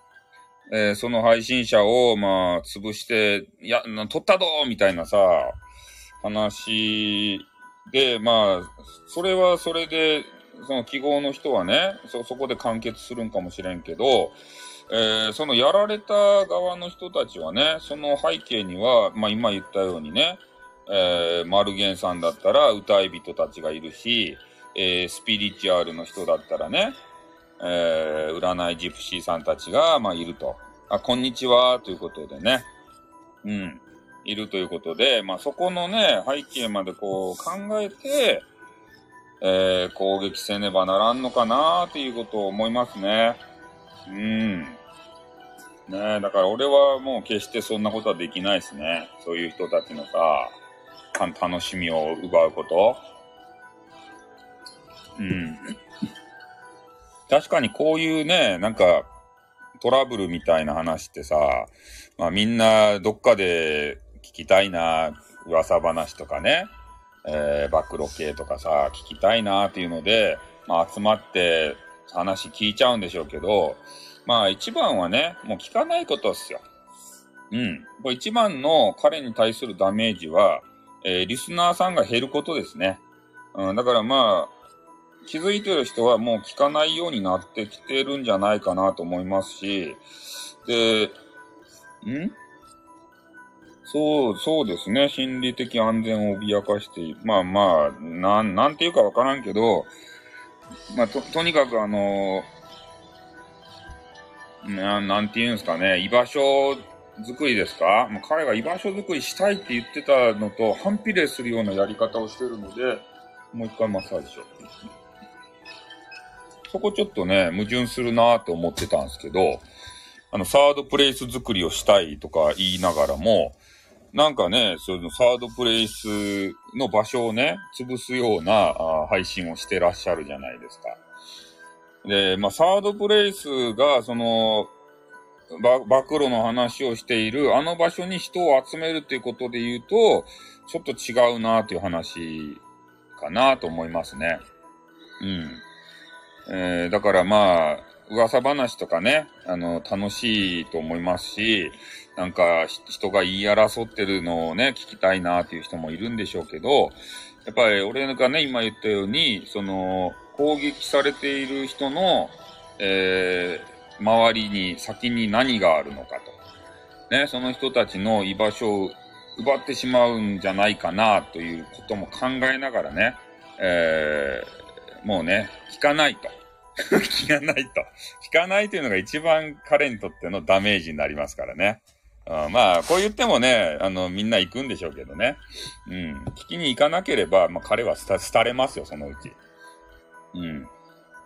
A: えー、その配信者を、まあ、潰して、いや、取ったどみたいなさ、話で、まあ、それはそれで、その記号の人はね、そ、そこで完結するんかもしれんけど、えー、そのやられた側の人たちはね、その背景には、まあ今言ったようにね、えー、マルゲンさんだったら歌い人たちがいるし、えー、スピリチュアルの人だったらね、えー、占いジプシーさんたちが、まあ、いると。あ、こんにちは、ということでね。うん。いるということで、まあ、そこのね、背景までこう考えて、えー、攻撃せねばならんのかな、ということを思いますね。うん。ねだから俺はもう決してそんなことはできないですね。そういう人たちのさ、楽しみを奪うこと。うん。確かにこういうね、なんか、トラブルみたいな話ってさ、まあみんなどっかで聞きたいな、噂話とかね、えー、暴露系とかさ、聞きたいなっていうので、まあ集まって話聞いちゃうんでしょうけど、まあ一番はね、もう聞かないことっすよ。うん。これ一番の彼に対するダメージは、えー、リスナーさんが減ることですね。うん、だからまあ、気づいてる人はもう聞かないようになってきてるんじゃないかなと思いますし、で、ん？そう、そうですね。心理的安全を脅かして、まあまあ、なん、なんていうかわからんけど、まあ、と、とにかくあの、ななんていうんですかね、居場所作りですか？もう彼が居場所作りしたいって言ってたのと反比例するようなやり方をしてるので、もう一回マッサージしよう。そこちょっとね、矛盾するなと思ってたんですけど、あの、サードプレイス作りをしたいとか言いながらも、なんかね、そのサードプレイスの場所をね、潰すようなあ配信をしてらっしゃるじゃないですか。で、まあ、サードプレイスが、その、暴露の話をしている、あの場所に人を集めるっていうことで言うと、ちょっと違うなっていう話かなと思いますね。うん。えー、だからまあ、噂話とかね、あの、楽しいと思いますし、なんか、人が言い争ってるのをね、聞きたいなっていう人もいるんでしょうけど、やっぱり俺がね、今言ったように、その、攻撃されている人の、えー、周りに先に何があるのかと。ね、その人たちの居場所を奪ってしまうんじゃないかなということも考えながらね、えー、もうね、聞かないと。[laughs] 聞かないと。聞かないというのが一番彼にとってのダメージになりますからね。うん、まあ、こう言ってもね、あの、みんな行くんでしょうけどね。うん。聞きに行かなければ、まあ、彼は廃れますよ、そのうち。うん。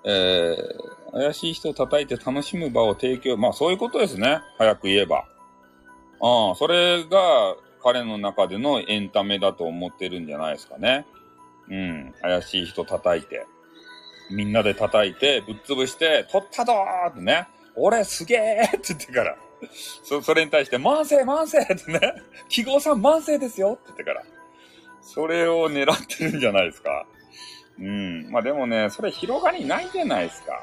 A: えー、怪しい人を叩いて楽しむ場を提供。まあ、そういうことですね。早く言えば。ああ、それが彼の中でのエンタメだと思ってるんじゃないですかね。うん。怪しい人叩いて。みんなで叩いて、ぶっ潰して、取ったぞーってね。俺すげーって言ってから。[laughs] そ、それに対して、万世万世ってね。[laughs] 記号さん万世ですよって言ってから。それを狙ってるんじゃないですか。うん。まあでもね、それ広がりないじゃないですか。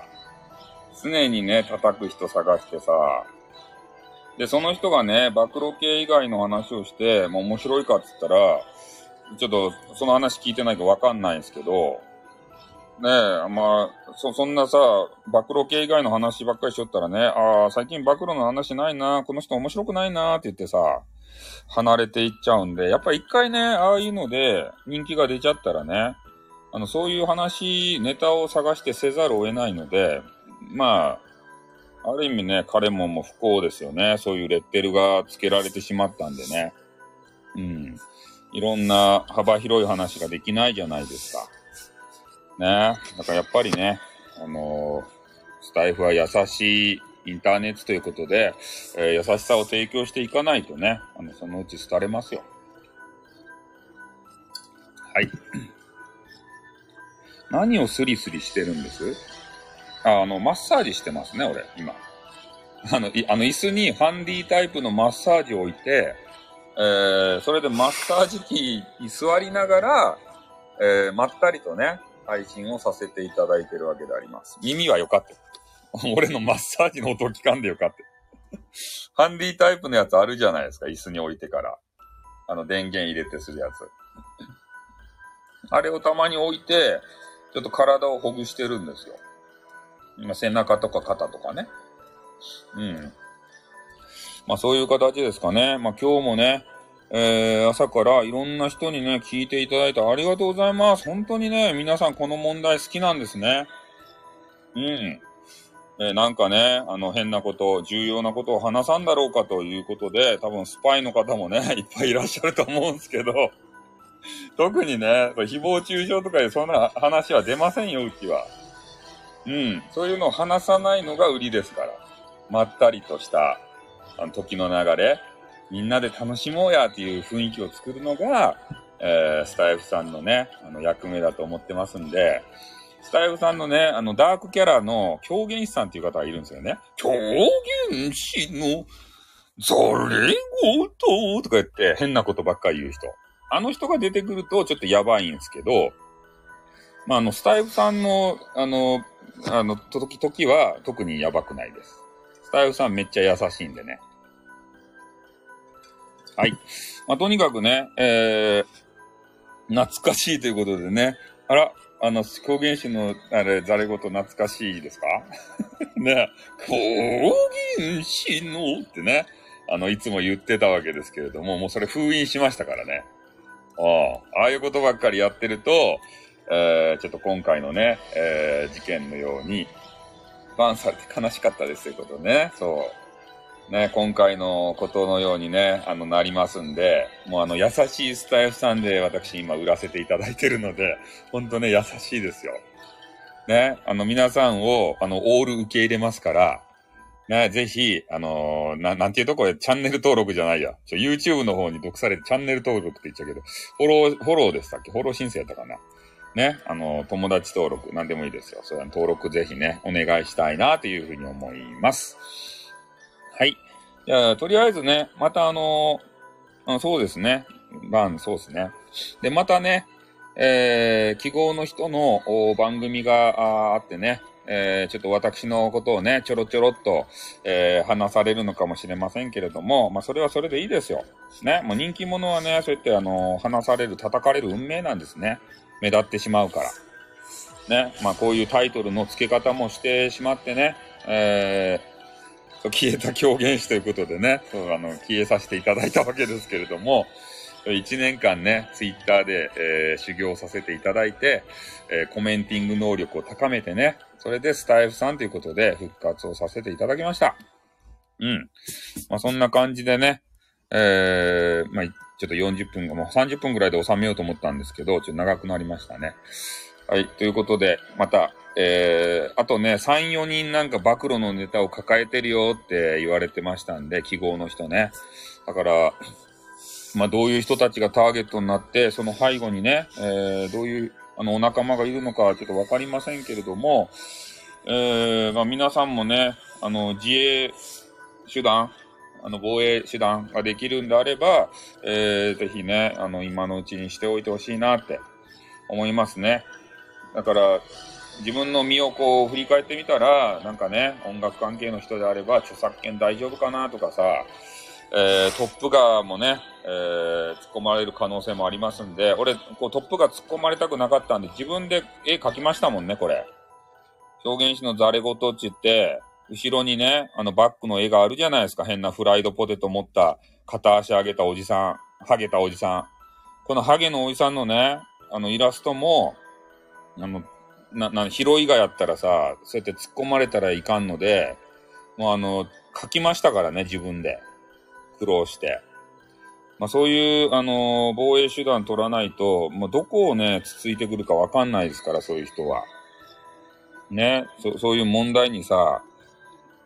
A: 常にね、叩く人探してさ。で、その人がね、暴露系以外の話をして、もう面白いかって言ったら、ちょっとその話聞いてないかわかんないんですけど、ねえ、まあ、そ、そんなさ、暴露系以外の話ばっかりしとったらね、ああ、最近暴露の話ないな、この人面白くないなって言ってさ、離れていっちゃうんで、やっぱ一回ね、ああいうので人気が出ちゃったらね、あの、そういう話、ネタを探してせざるを得ないので、まあ、ある意味ね、彼もも不幸ですよね。そういうレッテルが付けられてしまったんでね。うん。いろんな幅広い話ができないじゃないですか。ね。だからやっぱりね、あの、スタイフは優しいインターネットということで、えー、優しさを提供していかないとね、あの、そのうち廃れますよ。はい。[coughs] 何をスリスリしてるんです？あ、あの、マッサージしてますね、俺、今。あの、いあの椅子にハンディタイプのマッサージを置いて、えー、それでマッサージ機に座りながら、えー、まったりとね、配信をさせていただいてるわけであります。耳はよかった。[laughs] 俺のマッサージの音聞かんでよかった。ハンディタイプのやつあるじゃないですか、椅子に置いてから。あの、電源入れてするやつ。あれをたまに置いて、ちょっと体をほぐしてるんですよ。今、背中とか肩とかね。うん。まあそういう形ですかね。まあ今日もね、えー、朝からいろんな人にね、聞いていただいてありがとうございます。本当にね、皆さんこの問題好きなんですね。うん。えー、なんかね、あの変なこと、重要なことを話さんだろうかということで、多分スパイの方もね、[laughs] いっぱいいらっしゃると思うんですけど、[laughs] 特にね、誹謗中傷とかでそんな話は出ませんよ、うちは。うん。そういうのを話さないのが売りですから。まったりとした、あの、時の流れ。みんなで楽しもうやっていう雰囲気を作るのが、えー、スタイフさんのね、あの、役目だと思ってますんで、スタイフさんのね、あの、ダークキャラの狂言師さんっていう方がいるんですよね。狂言師の、それごととか言って変なことばっかり言う人。あの人が出てくるとちょっとやばいんですけど、まあ、あの、スタイフさんの、あの、あの、時々は特にやばくないです。スタイフさんめっちゃ優しいんでね。はい。まあ、とにかくね、えー、懐かしいということでね。あら、あの、狂言師の、あれ、ざれ言懐かしいですか？[laughs] ね、狂言師のってね、あの、いつも言ってたわけですけれども、もうそれ封印しましたからね。ああ、ああいうことばっかりやってると、えー、ちょっと今回のね、えー、事件のように、バンされて悲しかったですということね。そう。ね、今回のことのようにね、あの、なりますんで、もうあの、優しいスタイフさんで私今売らせていただいてるので、ほんとね、優しいですよ。ね、あの、皆さんを、あの、オール受け入れますから、ね、ぜひ、あのー、な、なんていうとこれ、チャンネル登録じゃないや。ちょ、YouTube の方に毒されてチャンネル登録って言っちゃうけど、フォロー、フォローでしたっけ？フォロー申請やったかな？ね、あの、友達登録、なんでもいいですよ。それは登録ぜひね、お願いしたいな、というふうに思います。はい。じゃあ、とりあえずね、またあのー、そうですね。バン、そうですね。で、またね、えー、記号の人の番組があってね、えー、ちょっと私のことをね、ちょろちょろっと、えー、話されるのかもしれませんけれども、まあ、それはそれでいいですよ。ね。もう人気者はね、そうやって、あの、話される、叩かれる運命なんですね。目立ってしまうから。ね。まあ、こういうタイトルの付け方もしてしまってね、えー、消えた狂言師ということでね、あの消えさせていただいたわけですけれども、1年間ね、ツイッターで、えー、修行させていただいて、えー、コメンティング能力を高めてね、それでスタイフさんということで復活をさせていただきました。うん。まあそんな感じでね、えー、まあちょっと40分がもう30分ぐらいで収めようと思ったんですけど、ちょっと長くなりましたね。はい。ということで、またえー、あとね、3、4人なんか暴露のネタを抱えてるよって言われてましたんで、記号の人ね。だから、まあどういう人たちがターゲットになって、その背後にね、えー、どういうあのお仲間がいるのかちょっとわかりませんけれども、えー、まあ皆さんもね、あの自衛手段、あの防衛手段ができるんであれば、えー、ぜひね、あの今のうちにしておいてほしいなって思いますね。だから、自分の身をこう振り返ってみたら、なんかね、音楽関係の人であれば著作権大丈夫かなとかさ、えー、トップガーもね、えー、突っ込まれる可能性もありますんで、俺、こうトップガー突っ込まれたくなかったんで、自分で絵描きましたもんね、これ。表現師のザレ言って言って、後ろにね、あのバックの絵があるじゃないですか。変なフライドポテト持った片足上げたおじさん、ハゲたおじさん。このハゲのおじさんのね、あのイラストも、あの、な、な、ヒロイガやったらさ、そうやって突っ込まれたらいかんので、もうあの、書きましたからね、自分で。苦労して。まあそういう、あの、防衛手段取らないと、まあどこをね、つついてくるかわかんないですから、そういう人は。ね、そそういう問題にさ、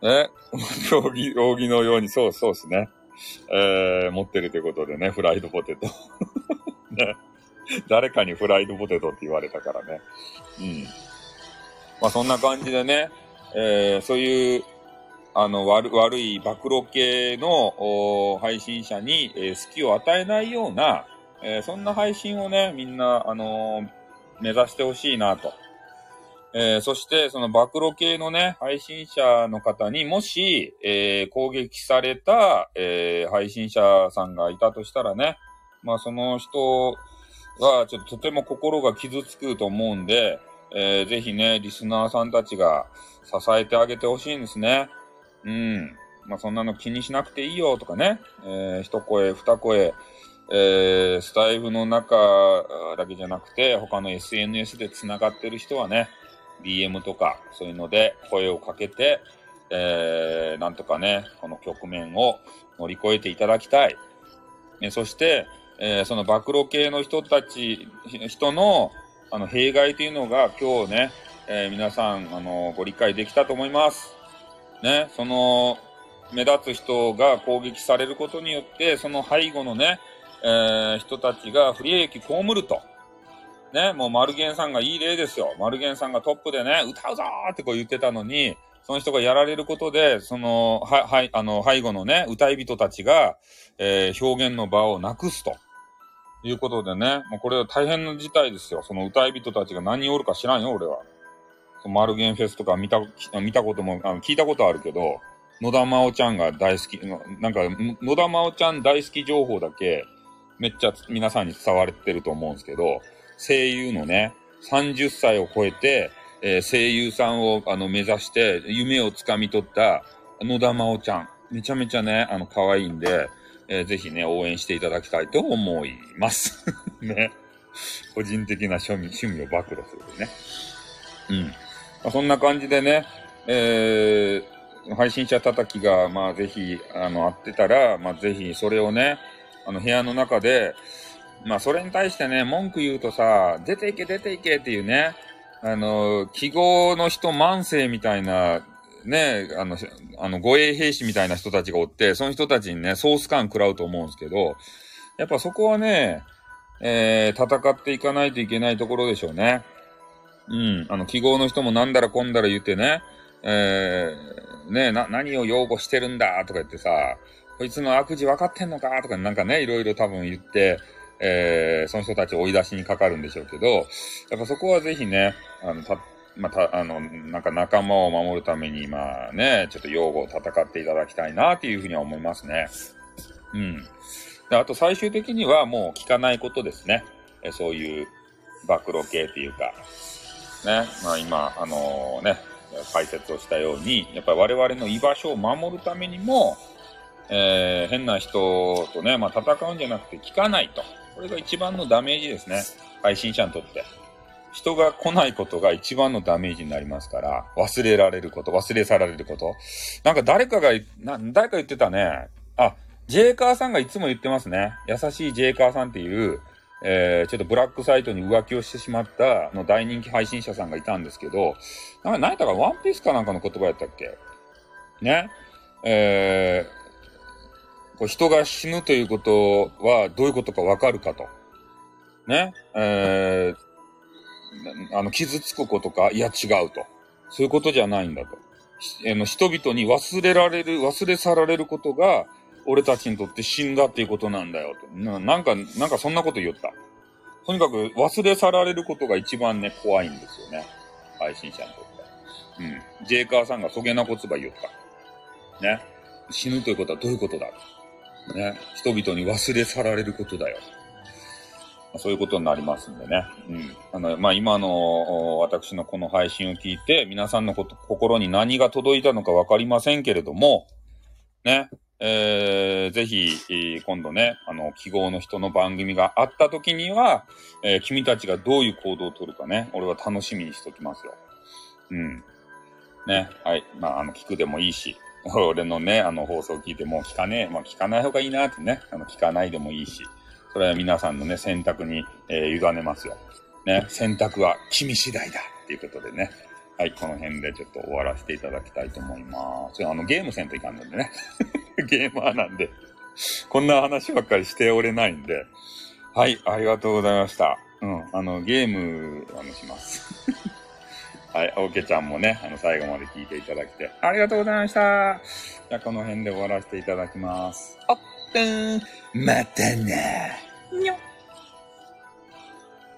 A: え？[laughs] 扇、扇のように、そうそうですね。えー、持ってるということでね、フライドポテト。[laughs] ね。[laughs] 誰かにフライドポテトって言われたからね。うん。まあそんな感じでね、えー、そういう、あの、悪、悪い暴露系の配信者に、えー、隙を与えないような、えー、そんな配信をね、みんな、あのー、目指してほしいなと。えー、そして、その暴露系のね、配信者の方にもし、えー、攻撃された、えー、配信者さんがいたとしたらね、まあその人はちょっととても心が傷つくと思うんで、えー、ぜひね、リスナーさんたちが支えてあげてほしいんですね。うん。まあ、そんなの気にしなくていいよとかね、えー、一声、二声、えー、スタイフの中だけじゃなくて、他の SNS で繋がってる人はね、DM とか、そういうので声をかけて、えー、なんとかね、この局面を乗り越えていただきたい。えそして、えー、その暴露系の人たち、人の、あの、弊害というのが今日ね、えー、皆さん、あの、ご理解できたと思います。ね、その、目立つ人が攻撃されることによって、その背後のね、えー、人たちが不利益被ると。ね、もうマルゲンさんがいい例ですよ。マルゲンさんがトップでね、歌うぞーってこう言ってたのに、その人がやられることで、その、は、はい、あの、背後のね、歌い人たちが、えー、表現の場をなくすと。いうことでね、もうこれは大変な事態ですよ。その歌い人たちが何人おるか知らんよ、俺は。そのマルゲンフェスとか見た、見たことも、あの聞いたことあるけど、野田真央ちゃんが大好き、なんか、野田真央ちゃん大好き情報だけ、めっちゃ皆さんに伝われてると思うんですけど、声優のね、30歳を超えて、えー、声優さんをあの目指して夢をつかみ取った野田真央ちゃん。めちゃめちゃね、あの、可愛いんで、えー、ぜひね、応援していただきたいと思います。[laughs] ね。個人的な趣味、趣味を暴露するね。うん。まあ、そんな感じでね、えー、配信者叩きが、まあ、ぜひ、あの、あってたら、まあ、ぜひ、それをね、あの、部屋の中で、まあ、それに対してね、文句言うとさ、出ていけ、出ていけっていうね、あの、記号の人慢性みたいな、ね、あの、あの、護衛兵士みたいな人たちがおって、その人たちにね、ソース感食らうと思うんですけど、やっぱそこはね、えー、戦っていかないといけないところでしょうね。うん。あの、記号の人もなんだらこんだら言ってね、えー、ねな、何を擁護してるんだとか言ってさ、こいつの悪事分かってんのかとかなんかね、いろいろ多分言って、えー、その人たちを追い出しにかかるんでしょうけど、やっぱそこはぜひね、あの、また、あの、なんか仲間を守るために、まあね、ちょっと擁護を戦っていただきたいなっていうふうには思いますね。うん。であと最終的にはもう聞かないことですね。えそういう暴露系っていうか、ね、まあ今、あのー、ね、解説をしたように、やっぱり我々の居場所を守るためにも、えー、変な人とね、まあ戦うんじゃなくて聞かないと。これが一番のダメージですね。配信者にとって。人が来ないことが一番のダメージになりますから、忘れられること、忘れ去られること。なんか誰かが、な誰か言ってたね。あ、ジェイカーさんがいつも言ってますね。優しいジェイカーさんっていう、えー、ちょっとブラックサイトに浮気をしてしまった、の大人気配信者さんがいたんですけど、なんか、何やったか、ワンピースかなんかの言葉やったっけ？ね。えー、こう人が死ぬということはどういうことかわかるかと。ね。えー、あの、傷つくことか、いや違うと。そういうことじゃないんだと。あの人々に忘れられる、忘れ去られることが、俺たちにとって死んだっていうことなんだよと。ななんか、なんかそんなこと言った。とにかく忘れ去られることが一番ね、怖いんですよね。配信者にとって。うん。ジェイカーさんがそげな言葉言った。ね。死ぬということはどういうことだね。人々に忘れ去られることだよ。そういうことになりますんでね。うん。あの、まあ、今の、私のこの配信を聞いて、皆さんのこと、心に何が届いたのかわかりませんけれども、ね。えー、ぜひ、えー今度ね、あの、記号の人の番組があった時には、えー君たちがどういう行動をとるかね、俺は楽しみにしときますよ。うん。ね、はい。まあ、あの、聞くでもいいし、[laughs] 俺のね、あの、放送を聞いても聞かねえ、まあ、聞かない方がいいなってね、あの、聞かないでもいいし、それは皆さんのね、選択に、えー委ねますよ。ね、選択は君次第だっていうことでね。はい、この辺でちょっと終わらせていただきたいと思います。あの、ゲームせんといかんのでね。[laughs] ゲーマーなんで、こんな話ばっかりしておれないんで。はい、ありがとうございました。うん、あの、ゲーム、あの、します。[laughs] はい、オーケちゃんもね、あの、最後まで聞いていただきて、ありがとうございました。じゃあ、この辺で終わらせていただきます。あっ、
B: またな。
A: にょっ